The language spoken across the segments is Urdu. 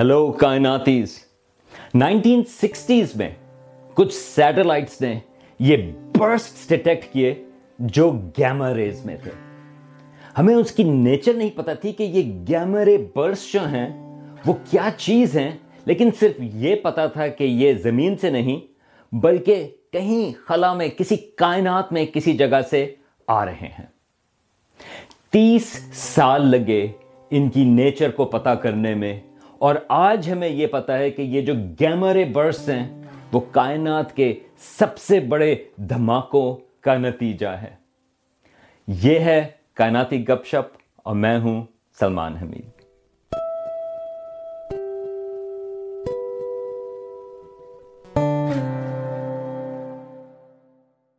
ہیلو کائناتیز نائنٹین سکسٹیز میں کچھ سیٹلائٹس نے یہ برسٹ ڈیٹیکٹ کیے جو گیما ریز میں تھے۔ ہمیں اس کی نیچر نہیں پتا تھی کہ یہ گیما رے برسٹ جو ہیں، وہ کیا چیز ہیں، لیکن صرف یہ پتا تھا کہ یہ زمین سے نہیں، بلکہ کہیں خلا میں، کسی کائنات میں، کسی جگہ سے آ رہے ہیں۔ تیس سال لگے ان کی نیچر کو پتا کرنے میں اور آج ہمیں یہ پتا ہے کہ یہ جو گیمرے برس ہیں، وہ کائنات کے سب سے بڑے دھماکوں کا نتیجہ ہے۔ یہ ہے کائناتی گپ شپ اور میں ہوں Salman Hameed.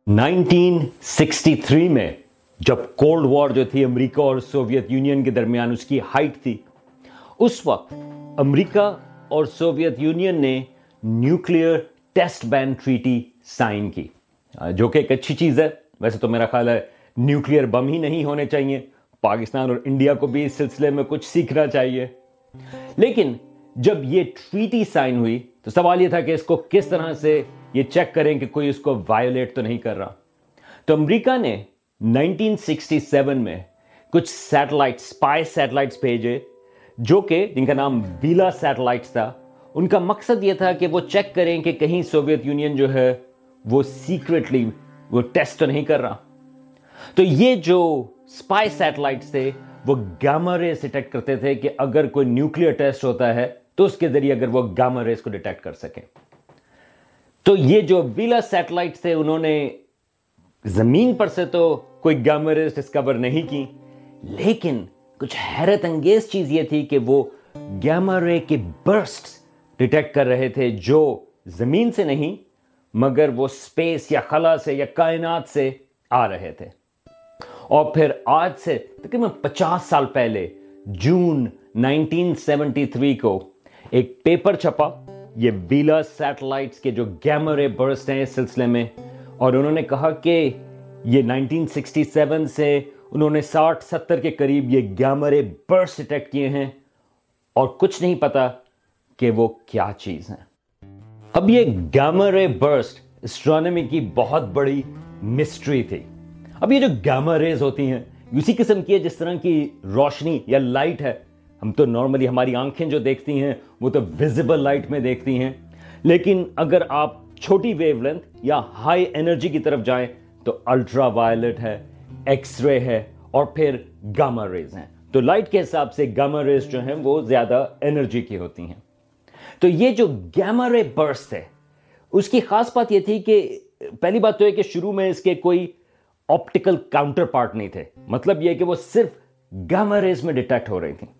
Nineteen sixty three میں جب کولڈ وار جو تھی امریکہ اور سوویت یونین کے درمیان اس کی ہائٹ تھی، اس وقت امریکہ اور سوویت یونین نے nuclear test ban treaty sign کی۔ جو کہ ایک اچھی چیز ہے۔ ویسے تو میرا خیال ہے نیوکلیئر بم ہی نہیں ہونے چاہیے۔ پاکستان اور انڈیا کو بھی اس سلسلے میں کچھ سیکھنا چاہیے۔ لیکن جب یہ ٹریٹی سائن ہوئی تو سوال یہ تھا کہ اس کو کس طرح سے یہ چیک کریں کہ کوئی اس کو وائلیٹ تو نہیں کر رہا۔ تو امریکہ نے نائنٹین سکسٹی سیون میں کچھ سیٹلائٹ اسپائی سیٹلائٹس بھیجے۔ جو کہ جن کا نام بیلا سیٹلائٹس تھا، ان کا مقصد یہ تھا کہ وہ چیک کریں کہ کہیں سوویت یونین جو ہے، وہ سیکرٹلی وہ ٹیسٹ تو نہیں کر رہا۔ تو یہ جو اسپائی سیٹلائٹس تھے، وہ گاما ریز ڈیٹیکٹ کرتے تھے کہ اگر کوئی نیوکلیر ٹیسٹ ہوتا ہے، تو اس کے ذریعے اگر وہ گاما ریز کو ڈیٹیکٹ کر سکیں۔ تو یہ جو بیلا سیٹلائٹ تھے، انہوں نے زمین پر سے تو کوئی گاما ریز ڈسکور نہیں کی، لیکن کچھ حیرت انگیز چیز یہ تھی کہ وہ گیما رے کے برسٹ ڈیٹیکٹ کر رہے تھے جو زمین سے نہیں، مگر وہ سپیس یا خلا سے یا کائنات سے آ رہے تھے۔ اور پھر آج سے تقریباً پچاس سال پہلے، جون نائنٹین سیونٹی تھری کو ایک پیپر چھپا، یہ بیلا سیٹلائٹس کے جو گیما رے برسٹ ہیں اس سلسلے میں، اور انہوں نے کہا کہ یہ نائنٹین سکسٹی سیون سے انہوں نے ساٹھ ستر کے قریب یہ گیامرے برس ڈیٹیکٹ کیے ہیں اور کچھ نہیں پتا کہ وہ کیا چیز ہیں۔ اب یہ گیامرے برسٹ اسٹرانمی کی بہت بڑی مسٹری تھی۔ اب یہ جو گیما ریز ہوتی ہیں اسی قسم کی ہے جس طرح کی روشنی یا لائٹ ہے۔ ہم تو نارملی ہماری آنکھیں جو دیکھتی ہیں، وہ تو ویزیبل لائٹ میں دیکھتی ہیں۔ لیکن اگر آپ چھوٹی ویو لینتھ یا ہائی انرجی کی طرف جائیں، تو الٹرا وائلٹ ہے۔ ایکس رے ہے اور پھر گاما ریز ہیں۔ تو لائٹ کے حساب سے گاما ریز جو ہیں وہ زیادہ انرجی کی ہوتی ہیں۔ تو یہ جو گیما رے برس ہے، اس کی خاص بات یہ تھی کہ پہلی بات تو ہے کہ شروع میں اس کے کوئی آپٹیکل کاؤنٹر پارٹ نہیں تھے۔ مطلب یہ کہ وہ صرف گاما ریز میں ڈیٹیکٹ ہو رہی تھیں۔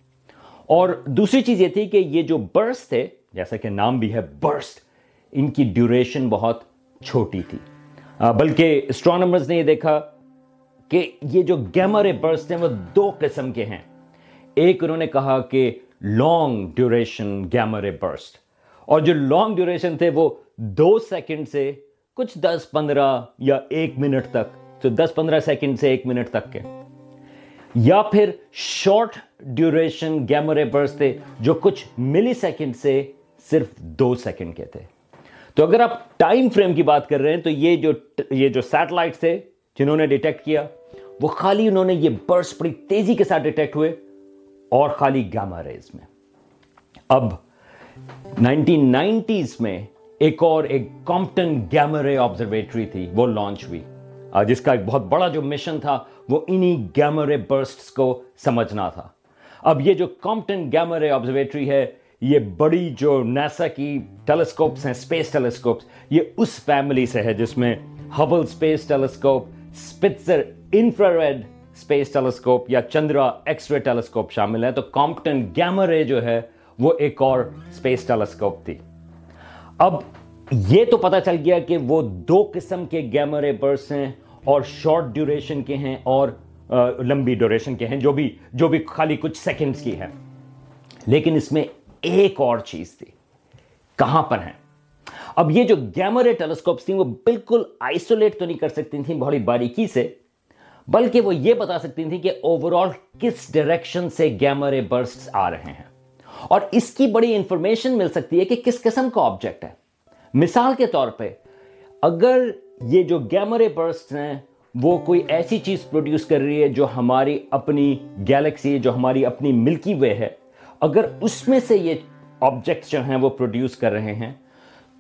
اور دوسری چیز یہ تھی کہ یہ جو برس تھے جیسا کہ نام بھی ہے برسٹ ان کی ڈیوریشن بہت چھوٹی تھی۔ بلکہ اسٹرانومرز نے یہ دیکھا کہ یہ جو گیمر برسٹ ہیں وہ دو قسم کے ہیں۔ ایک انہوں نے کہا کہ لانگ ڈیوریشن گیمر برسٹ۔ اور جو لانگ ڈیوریشن تھے وہ دو سیکنڈ سے کچھ دس پندرہ یا ایک منٹ تک۔ تو دس پندرہ سیکنڈ سے ایک منٹ تک کے۔ یا پھر شارٹ ڈیوریشن گیمر برس تھے جو کچھ ملی سیکنڈ سے صرف دو سیکنڈ کے تھے۔ تو اگر آپ ٹائم فریم کی بات کر رہے ہیں تو یہ جو یہ جو سیٹلائٹ تھے جنہوں نے ڈیٹیکٹ کیا وہ خالی انہوں نے یہ برس بڑی تیزی کے ساتھ ڈیٹیکٹ ہوئے اور خالی گاما ریز میں۔ اب نائنٹین نائنٹیز میں ایک اور ایک کمپٹن گیما رے آبزرویٹری تھی، وہ لانچ ہوئی۔ جس کا ایک بہت بڑا جو مشن تھا، وہ انہی گیما رے برسٹ کو سمجھنا تھا۔ اب یہ جو کمپٹن گیما رے آبزرویٹری ہے، یہ بڑی جو نیسا کی ٹیلیسکوپس ہیں اسپیس ٹیلیسکوپس، یہ اس فیملی سے ہے جس میں Hubble space telescope Spitzer infrared space telescope یا چندرا ایکس رے ٹیلیسکوپ شامل ہے۔ تو کامپٹن گیما رے جو ہے، وہ ایک اور اسپیس ٹیلیسکوپ تھی۔ اب یہ تو پتا چل گیا کہ وہ دو قسم کے گیما رے برس ہیں اور شارٹ ڈیوریشن کے ہیں اور لمبی ڈیوریشن کے ہیں، جو بھی جو بھی خالی کچھ سیکنڈز کی ہے۔ لیکن اس میں ایک اور چیز تھی۔ کہاں پر ہیں؟ اب یہ جو گیمرے ٹیلیسکوپس تھیں، وہ بالکل آئسولیٹ تو نہیں کر سکتی تھیں بڑی باریکی سے۔ بلکہ وہ یہ بتا سکتی تھیں کہ اوور آل کس ڈائریکشن سے گیمرے برسٹ آ رہے ہیں۔ اور اس کی بڑی انفارمیشن مل سکتی ہے کہ کس قسم کا آبجیکٹ ہے۔ مثال کے طور پہ، اگر یہ جو گیمرے برسٹ ہیں، وہ کوئی ایسی چیز پروڈیوس کر رہی ہے جو ہماری اپنی گیلیکسی جو ہماری اپنی ملکی وے ہے، اگر اس میں سے یہ آبجیکٹس جو ہیں وہ پروڈیوس کر رہے ہیں،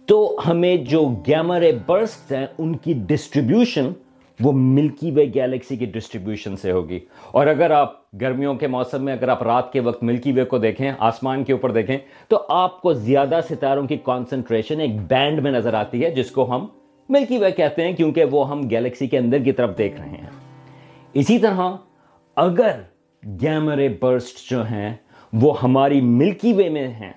تو ہمیں جو گیمرے برسٹ ہیں، ان کی ڈسٹریبیوشن وہ ملکی وے گیلیکسی کی ڈسٹریبیوشن سے ہوگی۔ اور اگر آپ گرمیوں کے موسم میں اگر آپ رات کے وقت ملکی وے کو دیکھیں، آسمان کے اوپر دیکھیں، تو آپ کو زیادہ ستاروں کی کانسنٹریشن ایک بینڈ میں نظر آتی ہے، جس کو ہم ملکی وے کہتے ہیں، کیونکہ وہ ہم گیلیکسی کے اندر کی طرف دیکھ رہے ہیں۔ اسی طرح اگر گیمرے برسٹ جو ہیں، وہ ہماری ملکی وے میں ہیں،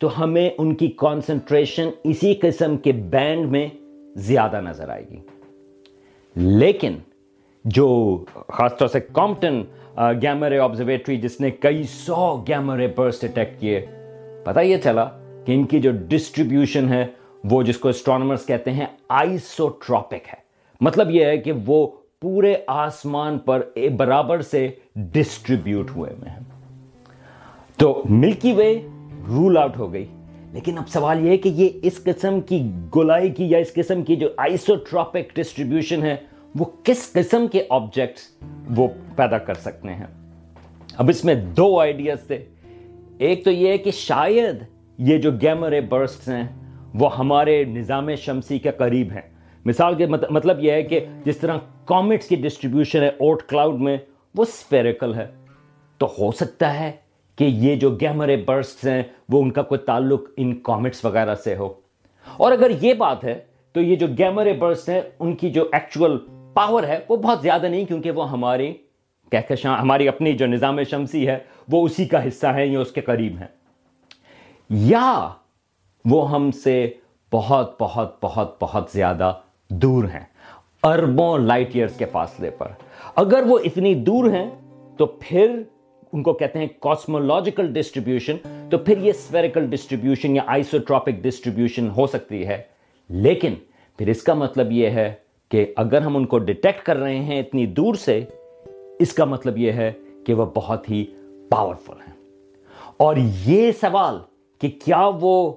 تو ہمیں ان کی کانسنٹریشن اسی قسم کے بینڈ میں زیادہ نظر آئے گی۔ لیکن جو خاص طور سے کامپٹن گیمرے آبزرویٹری جس نے کئی سو گیمرے برسٹ اٹیکٹ کیے، پتہ یہ چلا کہ ان کی جو ڈسٹریبیوشن ہے، وہ جس کو اسٹرانومرز کہتے ہیں آئسوٹراپک ہے۔ مطلب یہ ہے کہ وہ پورے آسمان پر برابر سے ڈسٹریبیوٹ ہوئے میں ہیں۔ تو ملکی وے رول آؤٹ ہو گئی۔ لیکن اب سوال یہ ہے کہ یہ اس قسم کی گولائی کی یا اس قسم کی جو آئسوٹراپک ڈسٹریبیوشن ہے، وہ کس قسم کے آبجیکٹس وہ پیدا کر سکتے ہیں؟ اب اس میں دو آئیڈیاز تھے۔ ایک تو یہ ہے کہ شاید یہ جو گیمرے برسٹ ہیں، وہ ہمارے نظام شمسی کے قریب ہیں۔ مثال کے مطلب یہ ہے کہ جس طرح کامٹس کی ڈسٹریبیوشن ہے اوٹ کلاؤڈ میں، وہ سفیریکل ہے۔ تو ہو سکتا ہے کہ یہ جو گیمرے برسٹ ہیں، وہ ان کا کوئی تعلق ان کامٹس وغیرہ سے ہو۔ اور اگر یہ بات ہے، تو یہ جو گیمرے برسٹ ہیں، ان کی جو ایکچول پاور ہے، وہ بہت زیادہ نہیں، کیونکہ وہ ہماری کہکشاں ہماری اپنی جو نظام شمسی ہے، وہ اسی کا حصہ ہے یا اس کے قریب ہیں۔ یا وہ ہم سے بہت بہت بہت بہت زیادہ دور ہیں، اربوں لائٹ ایئرس کے فاصلے پر۔ اگر وہ اتنی دور ہیں، تو پھر ان کو کہتے ہیں کاسمولوجیکل ڈسٹریبیوشن تو پھر یہ سفیریکل ڈسٹریبیوشن یا آئسوٹراپک ڈسٹریبیوشن ہو سکتی ہے۔ لیکن پھر اس کا مطلب یہ ہے کہ اگر ہم ان کو ڈیٹیکٹ کر رہے ہیں اتنی دور سے، اس کا مطلب یہ ہے کہ وہ بہت ہی پاورفل ہیں۔ اور یہ سوال کہ کیا وہ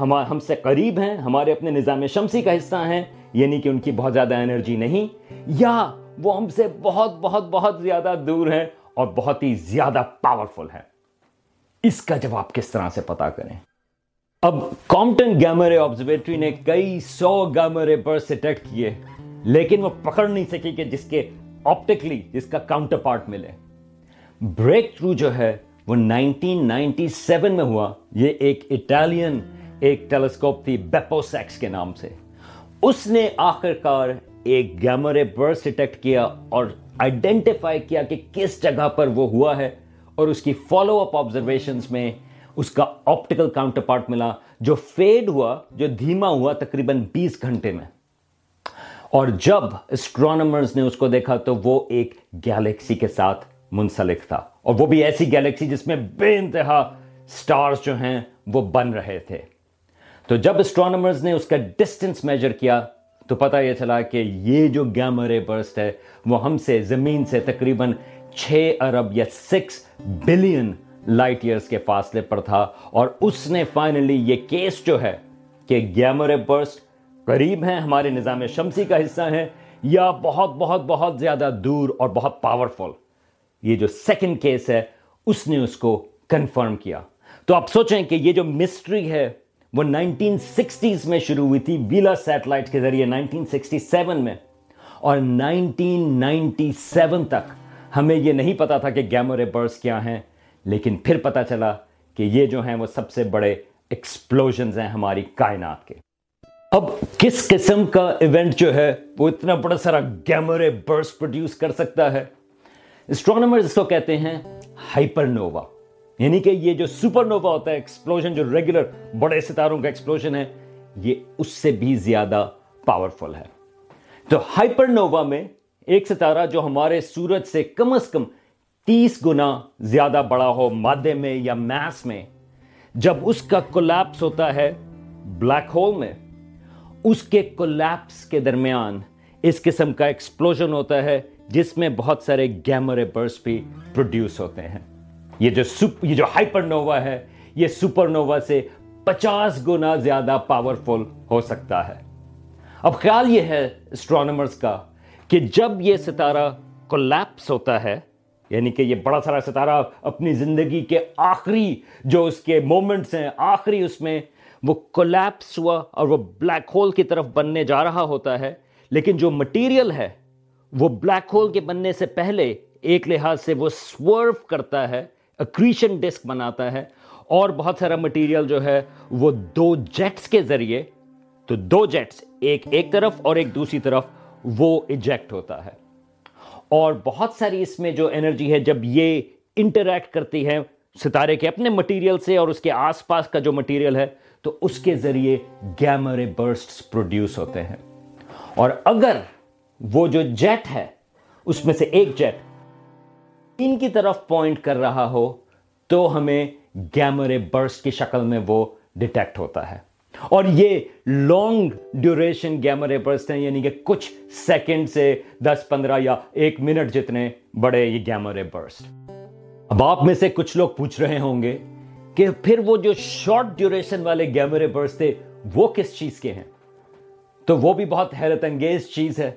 ہم سے قریب ہیں، ہمارے اپنے نظام شمسی کا حصہ ہیں یعنی کہ ان کی بہت زیادہ انرجی نہیں، یا وہ ہم سے بہت بہت بہت زیادہ دور ہیں اور بہت ہی زیادہ پاورفل ہیں اس کا جواب کس طرح سے پتا کریں؟ اب کامٹن گیمرے آبزرویٹری نے کئی سو گیمرے برس اٹیکٹ کیے، لیکن وہ پکڑ نہیں سکی کہ جس کے آپٹکلی جس کا کاؤنٹر پارٹ ملے۔ بریک تھرو جو ہے وہ نائنٹین نائنٹی سیون میں ہوا۔ یہ ایک اٹالین ایک ٹیلیسکوپ تھی بیپو سیکس کے نام سے۔ اس نے آخر کار ایک گیمرے برس ڈیٹیکٹ کیا اور آئیڈینٹیفائی کیا کہ کس جگہ پر وہ ہوا ہے اور اس کی فالو اپ آبزرویشنز میں اس کا آپٹیکل کاؤنٹر پارٹ ملا جو فیڈ ہوا، جو دھیما ہوا تقریباً بیس گھنٹے میں۔ اور جب اسٹرانومرز نے اس کو دیکھا تو وہ ایک گیلیکسی کے ساتھ منسلک تھا۔ اور وہ بھی ایسی گیلیکسی جس میں بے انتہا سٹارز جو ہیں وہ بن رہے تھے۔ تو جب اسٹرانومرز نے اس کا ڈسٹنس میجر کیا تو پتہ یہ چلا کہ یہ جو گیمرے برسٹ ہے، وہ ہم سے زمین سے تقریباً چھ ارب یا سکس بلین لائٹ ایئرس کے فاصلے پر تھا اور اس نے فائنلی یہ کیس جو ہے کہ گیمرے برسٹ قریب ہیں، ہمارے نظام شمسی کا حصہ ہیں، یا بہت بہت بہت زیادہ دور اور بہت پاورفل یہ جو سیکنڈ کیس ہے، اس نے اس کو کنفرم کیا۔ تو آپ سوچیں کہ یہ جو مسٹری ہے وہ نائنٹین سکسٹیز میں شروع ہوئی تھی ویلا سیٹلائٹ کے ذریعے نائنٹین سکسٹی سیون میں۔ اور نائنٹین نائنٹی سیون تک ہمیں یہ نہیں پتا تھا کہ گیمورے برس کیا ہیں، لیکن پھر پتا چلا کہ یہ جو ہیں وہ سب سے بڑے ایکسپلوژنز ہیں ہماری کائنات کے۔ اب کس قسم کا ایونٹ جو ہے وہ اتنا بڑا سارا گیمورے برس پروڈیوس کر سکتا ہے؟ اسٹرانومر اس کو کہتے ہیں ہائپر نووا یعنی کہ یہ جو سپر نووا ہوتا ہے ایکسپلوژن جو ریگولر بڑے ستاروں کا ایکسپلوژن ہے، یہ اس سے بھی زیادہ پاورفل ہے۔ تو ہائپر نووا میں ایک ستارہ جو ہمارے سورج سے کم از کم تیس گنا زیادہ بڑا ہو مادے میں یا میس میں، جب اس کا کولیپس ہوتا ہے بلیک ہول میں، اس کے کولیپس کے درمیان اس قسم کا ایکسپلوژن ہوتا ہے جس میں بہت سارے گیمرے برس بھی پروڈیوس ہوتے ہیں۔ یہ جو سپ، یہ جو ہائپر نووا ہے، یہ سپر نووا سے پچاس گنا زیادہ پاورفل ہو سکتا ہے۔ اب خیال یہ ہے اسٹرانومرز کا کہ جب یہ ستارہ کولیپس ہوتا ہے یعنی کہ یہ بڑا سارا ستارہ اپنی زندگی کے آخری جو اس کے مومنٹس ہیں، آخری اس میں وہ کولیپس ہوا اور وہ بلیک ہول کی طرف بننے جا رہا ہوتا ہے، لیکن جو مٹیریل ہے، وہ بلیک ہول کے بننے سے پہلے ایک لحاظ سے وہ سورو کرتا ہے۔ اکریشن ڈسک بناتا ہے اور بہت سارا مٹیریل جو ہے وہ دو جیٹس کے ذریعے، تو دو جیٹس ایک ایک طرف اور ایک دوسری طرف وہ ایجیکٹ ہوتا ہے۔ اور بہت ساری اس میں جو انرجی ہے، جب یہ انٹریکٹ کرتی ہے ستارے کے اپنے مٹیریل سے اور اس کے آس پاس کا جو مٹیریل ہے، تو اس کے ذریعے گیمرے برسٹ پروڈیوس ہوتے ہیں۔ اور اگر وہ جو جیٹ ہے، اس میں سے ایک جیٹ ان کی طرف پوائنٹ کر رہا ہو تو ہمیں گیمرے برسٹ کی شکل میں وہ ڈیٹیکٹ ہوتا ہے۔ اور یہ لانگ ڈیوریشن گیمرے برسٹ ہیں یعنی کہ کچھ سیکنڈ سے دس، پندرہ یا ایک منٹ جتنے بڑے یہ گیمرے برسٹ اب آپ میں سے کچھ لوگ پوچھ رہے ہوں گے کہ پھر وہ جو شارٹ ڈیوریشن والے گیمرے برسٹ تھے، وہ کس چیز کے ہیں؟ تو وہ بھی بہت حیرت انگیز چیز ہے۔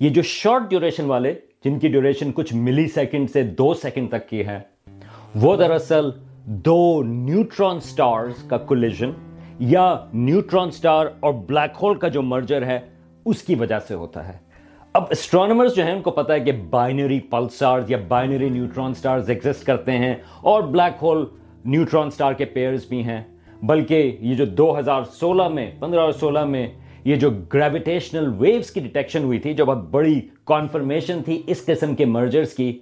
یہ جو شارٹ ڈیوریشن والے جن کی ڈیوریشن کچھ ملی سیکنڈ سے دو سیکنڈ تک کی ہے، وہ دراصل دو نیوٹران سٹارز کا کولیجن یا نیوٹران سٹار اور بلیک ہول کا جو مرجر ہے، اس کی وجہ سے ہوتا ہے۔ اب اسٹرانومرز جو ہیں، ان کو پتا ہے کہ بائنری پلسارز یا بائنری نیوٹران سٹارز ایگزسٹ کرتے ہیں اور بلیک ہول نیوٹران سٹار کے پیئرز بھی ہیں۔ بلکہ یہ جو دو ہزار سولہ میں، پندرہ اور سولہ میں یہ جو گریویٹیشنل ویوز کی ڈیٹیکشن ہوئی تھی، جو بہت بڑی کانفرمیشن تھی اس قسم کے مرجرز کی،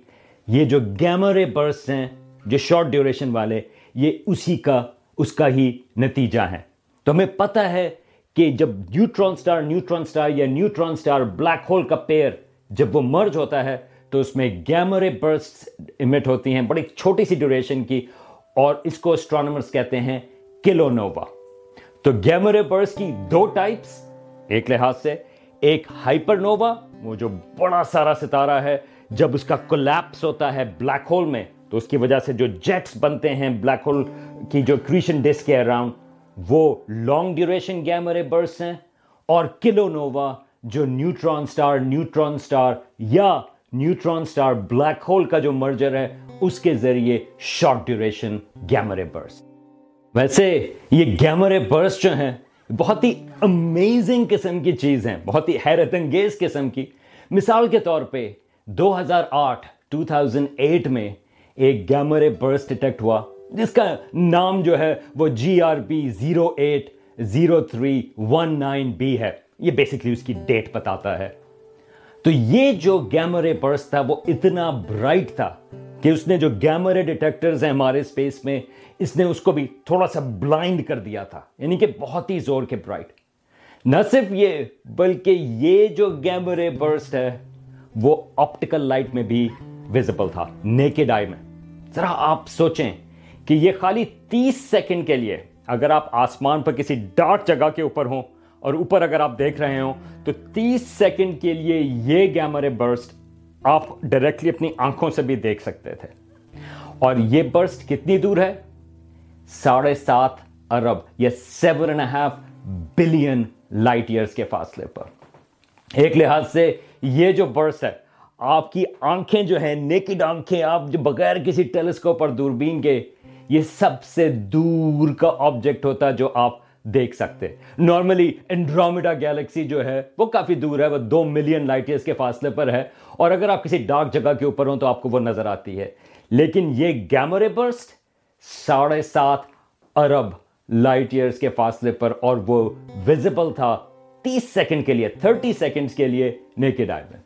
یہ جو گیمرے برس ہیں، جو شارٹ ڈیوریشن والے، یہ اسی کا، اس کا ہی نتیجہ ہے۔ تو ہمیں پتہ ہے کہ جب نیوٹران سٹار نیوٹران سٹار یا نیوٹران سٹار بلیک ہول کا پیر جب وہ مرج ہوتا ہے، تو اس میں گیمرے برس امٹ ہوتی ہیں، بڑی چھوٹی سی ڈیوریشن کی، اور اس کو اسٹرانومرز کہتے ہیں کلو نووا تو گیمرے برس کی دو ٹائپس ایک لحاظ سے، ایک ہائپر نووا وہ جو بڑا سارا ستارہ ہے، جب اس کا کولیپس ہوتا ہے بلیک ہول میں، تو اس کی وجہ سے جو جیٹس بنتے ہیں بلیک ہول کی جو کریشن ڈسک کے اراؤنڈ وہ long duration gamma ray burst ہیں اور کلو نووا جو نیوٹران سٹار نیوٹران سٹار یا نیوٹران سٹار بلیک ہول کا جو مرجر ہے، اس کے ذریعے شارٹ ڈیوریشن گیمرے برس ویسے، یہ گیمرے برس جو ہیں بہت ہی امیزنگ قسم کی چیز ہیں، بہت ہی حیرت انگیز قسم کی۔ مثال کے طور پہ، دو ہزار آٹھ ٹو تھاؤزنڈ ایٹ میں ایک گیمرے برس ڈیٹیکٹ ہوا، جس کا نام جو ہے وہ G R P zero eight zero three one nine B ہے۔ یہ بیسکلی اس کی ڈیٹ بتاتا ہے۔ تو یہ جو گیمرے برس تھا، وہ اتنا برائٹ تھا۔ کہ اس نے جو گیمرے ڈیٹیکٹرز ہیں ہمارے اسپیس میں، اس نے اس کو بھی تھوڑا سا بلائنڈ کر دیا تھا یعنی کہ بہت ہی زور کے برائٹ۔ نہ صرف یہ، بلکہ یہ جو گیمرے برسٹ ہے، وہ آپٹیکل لائٹ میں بھی ویزیبل تھا، نیکڈ آئی میں۔ ذرا آپ سوچیں کہ یہ خالی تیس سیکنڈ کے لیے، اگر آپ آسمان پر کسی ڈارک جگہ کے اوپر ہوں اور اوپر اگر آپ دیکھ رہے ہوں، تو تیس سیکنڈ کے لیے یہ گیمرے برسٹ آپ ڈائریکٹلی اپنی آنکھوں سے بھی دیکھ سکتے تھے۔ اور یہ برسٹ کتنی دور ہے؟ ساڑھے سات ارب یا seven and half billion light years کے فاصلے پر۔ ایک لحاظ سے یہ جو برس ہے، آپ کی آنکھیں جو ہیں نیکڈ آنکھیں، آپ جو بغیر کسی ٹیلیسکوپ اور دوربین کے یہ سب سے دور کا آبجیکٹ ہوتا جو آپ دیکھ سکتے۔ نارملی انڈرومیڈا گیلیکسی جو ہے، وہ کافی دور ہے، وہ دو ملین لائٹ ایئرس کے فاصلے پر ہے۔ اور اگر آپ کسی ڈارک جگہ کے اوپر ہوں تو آپ کو وہ نظر آتی ہے۔ لیکن یہ گیمرے برسٹ ساڑھے سات ارب لائٹ ایئرس کے فاصلے پر اور وہ ویزیبل تھا تیس سیکنڈ کے لیے تھرٹی سیکنڈ کے لیے نیکڈ آئی میں۔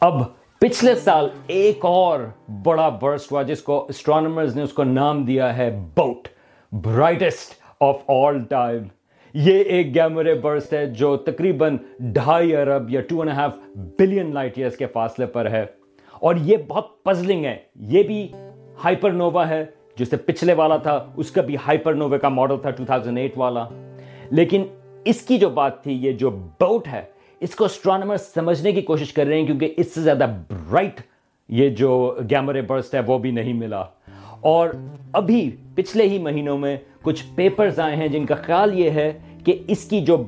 اب پچھلے سال ایک اور بڑا برسٹ ہوا، جس کو اسٹرانومرز نے اس کو نام دیا ہے BOAT brightest of all time یہ ایک گیمرے برسٹ ہے جو تقریباً ڈھائی ارب یا two and half billion light years کے فاصلے پر ہے۔ اور یہ بہت پزلنگ ہے۔ یہ بھی ہائپر نووا ہے جو سے پچھلے والا تھا، اس کا بھی ہائپر نووا کا ماڈل تھا 2008 والا۔ لیکن اس کی جو بات تھی، یہ جو بوٹ ہے، اس کو اسٹرانومر سمجھنے کی کوشش کر رہے ہیں کیونکہ اس سے زیادہ برائٹ یہ جو گیمرے برسٹ ہے، وہ بھی نہیں ملا۔ اور ابھی پچھلے ہی مہینوں میں کچھ پیپرز آئے ہیں جن کا خیال یہ ہے کہ اس کی جو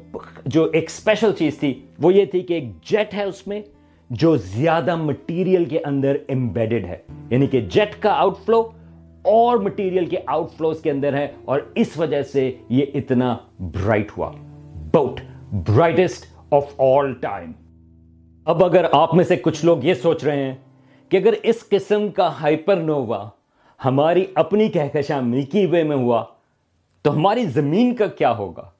جو ایک اسپیشل چیز تھی وہ یہ تھی کہ ایک جیٹ ہے اس میں جو زیادہ مٹیریل کے اندر امبیڈڈ ہے۔ یعنی کہ جیٹ کا آؤٹ فلو اور مٹیریل کے آؤٹ فلوز کے اندر ہے اور اس وجہ سے یہ اتنا برائٹ ہوا۔ BOAT brightest of all time اب اگر آپ میں سے کچھ لوگ یہ سوچ رہے ہیں کہ اگر اس قسم کا ہائپر نووا ہماری اپنی کہکشاں ملکی وے میں ہوا تو ہماری زمین کا کیا ہوگا؟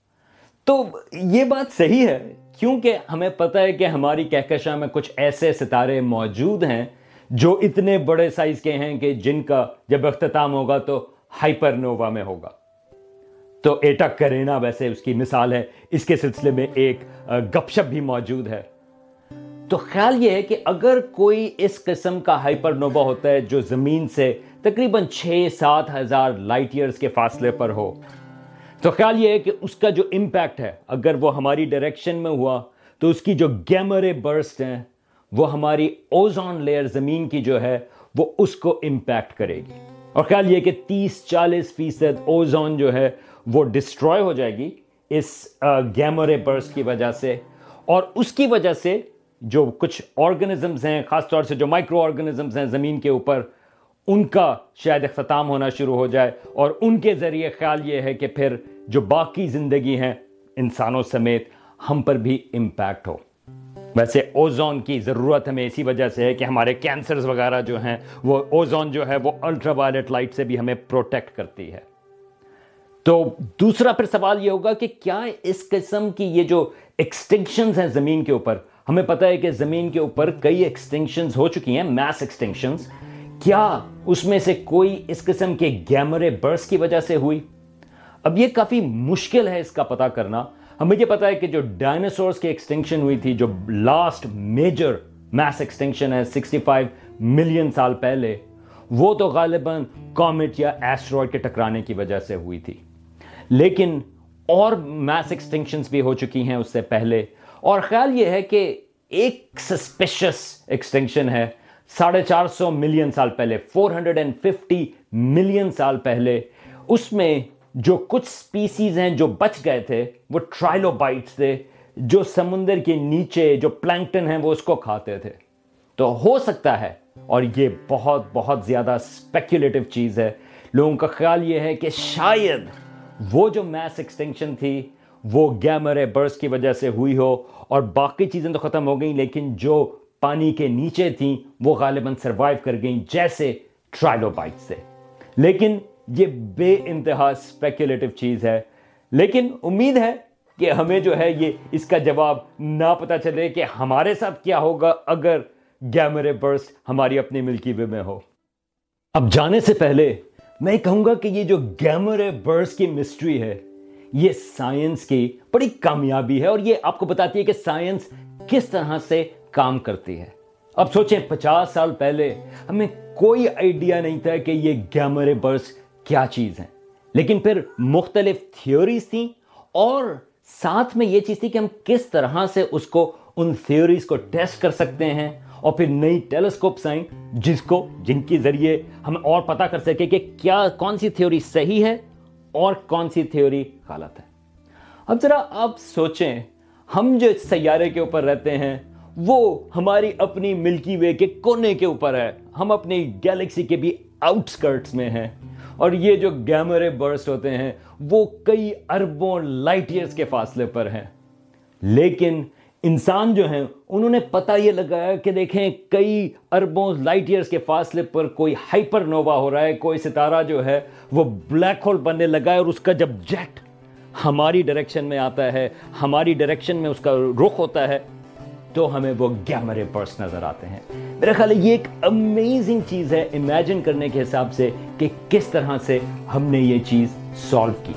تو یہ بات صحیح ہے، کیونکہ ہمیں پتہ ہے کہ ہماری کہکشاں میں کچھ ایسے ستارے موجود ہیں جو اتنے بڑے سائز کے ہیں کہ جن کا جب اختتام ہوگا تو ہائپر نووا میں ہوگا۔ تو ایٹا کرینا ویسے اس کی مثال ہے، اس کے سلسلے میں ایک گپ شپ بھی موجود ہے۔ تو خیال یہ ہے کہ اگر کوئی اس قسم کا ہائپر نووا ہوتا ہے جو زمین سے تقریباً چھ سات ہزار لائٹ ایئرز کے فاصلے پر ہو۔ تو خیال یہ ہے کہ اس کا جو امپیکٹ ہے، اگر وہ ہماری ڈائریکشن میں ہوا، تو اس کی جو گیمرے برسٹ ہیں، وہ ہماری اوزون لیئر زمین کی جو ہے، وہ اس کو امپیکٹ کرے گی۔ اور خیال یہ کہ تیس چالیس فیصد اوزون جو ہے، وہ ڈسٹروائے ہو جائے گی اس گیمرے برس کی وجہ سے۔ اور اس کی وجہ سے جو کچھ آرگنزمز ہیں، خاص طور سے جو مائکرو آرگنزمز ہیں زمین کے اوپر ان کا شاید اختتام ہونا شروع ہو جائے اور ان کے ذریعے خیال یہ ہے کہ پھر جو باقی زندگی ہیں، انسانوں سمیت ہم پر بھی امپیکٹ ہو۔ ویسے اوزون کی ضرورت ہمیں اسی وجہ سے ہے کہ ہمارے کینسرز وغیرہ جو ہیں، وہ اوزون جو ہے، وہ الٹرا وائلٹ لائٹ سے بھی ہمیں پروٹیکٹ کرتی ہے۔ تو دوسرا پھر سوال یہ ہوگا کہ کیا اس قسم کی یہ جو ایکسٹنکشنز ہیں زمین کے اوپر، ہمیں پتہ ہے کہ زمین کے اوپر کئی ایکسٹنکشنز ہو چکی ہیں میس ایکسٹنکشنز کیا اس میں سے کوئی اس قسم کے گیمرے برس کی وجہ سے ہوئی؟ اب یہ کافی مشکل ہے اس کا پتہ کرنا۔ ہمیں یہ پتا ہے کہ جو ڈائناسورس کی ایکسٹنکشن ہوئی تھی، جو لاسٹ میجر میس ایکسٹنکشن ہے سکسٹی فائیو ملین سال پہلے، وہ تو غالباً کامٹ یا ایسٹرائڈ کے ٹکرانے کی وجہ سے ہوئی تھی۔ لیکن اور میس ایکسٹنکشنز بھی ہو چکی ہیں اس سے پہلے۔ اور خیال یہ ہے کہ ایک سسپیشس ایکسٹنکشن ہے۔ ساڑھے چار سو ملین سال پہلے four hundred and fifty million سال پہلے، اس میں جو کچھ سپیسیز ہیں جو بچ گئے تھے، وہ ٹرائلو بائٹس تھے، جو سمندر کے نیچے جو پلانکٹن ہیں، وہ اس کو کھاتے تھے۔ تو ہو سکتا ہے، اور یہ بہت بہت زیادہ اسپیکولیٹو چیز ہے۔ لوگوں کا خیال یہ ہے کہ شاید وہ جو میس ایکسٹینکشن تھی، وہ گیمر برس کی وجہ سے ہوئی ہو، اور باقی چیزیں تو ختم ہو گئیں، لیکن جو پانی کے نیچے تھیں، وہ غالباً سروائیو کر گئیں جیسے ٹرائلو بائٹس تھے۔ لیکن یہ بے انتہا اسپیکولیٹو چیز ہے۔ لیکن امید ہے کہ ہمیں جو ہے یہ اس کا جواب نہ پتا چلے کہ ہمارے ساتھ کیا ہوگا اگر گیمرے برس ہماری اپنی ملکی وے میں ہو۔ اب جانے سے پہلے میں کہوں گا کہ یہ جو گیمرے برس کی مسٹری ہے، یہ سائنس کی بڑی کامیابی ہے اور یہ آپ کو بتاتی ہے کہ سائنس کس طرح سے کام کرتی ہے۔ اب سوچیں، پچاس سال پہلے ہمیں کوئی آئیڈیا نہیں تھا کہ یہ گیمرے برس کیا چیز ہے لیکن پھر مختلف تھیوریز تھیں اور ساتھ میں یہ چیز تھی کہ ہم کس طرح سے اس کو، ان تھیوریز کو ٹیسٹ کر سکتے ہیں اور پھر نئی ٹیلیسکوپس آئیں جس کو، جن کے ذریعے ہم اور پتا کر سکے کہ کیا، کون سی تھیوری صحیح ہے اور کون سی تھیوری غلط ہے۔ اب ذرا آپ سوچیں، ہم جو سیارے کے اوپر رہتے ہیں وہ ہماری اپنی ملکی وے کے کونے کے اوپر ہے۔ ہم اپنی گیلیکسی کے بھی آؤٹ سکرٹس میں ہیں۔ اور یہ جو گیمرے برسٹ ہوتے ہیں، وہ کئی اربوں لائٹ ایئرز کے فاصلے پر ہیں۔ لیکن انسان جو ہیں، انہوں نے پتہ یہ لگایا کہ دیکھیں، کئی اربوں لائٹ ایئرز کے فاصلے پر کوئی ہائپر نووا ہو رہا ہے، کوئی ستارہ جو ہے، وہ بلیک ہول بننے لگا ہے اور اس کا جب جیٹ ہماری ڈائریکشن میں آتا ہے، ہماری ڈائریکشن میں اس کا رخ ہوتا ہے تو ہمیں وہ گیمرے پرس نظر آتے ہیں؟ میرا خیال ہے یہ ایک امیزنگ چیز ہے امیجن کرنے کے حساب سے کہ کس طرح سے ہم نے یہ چیز سالو کی۔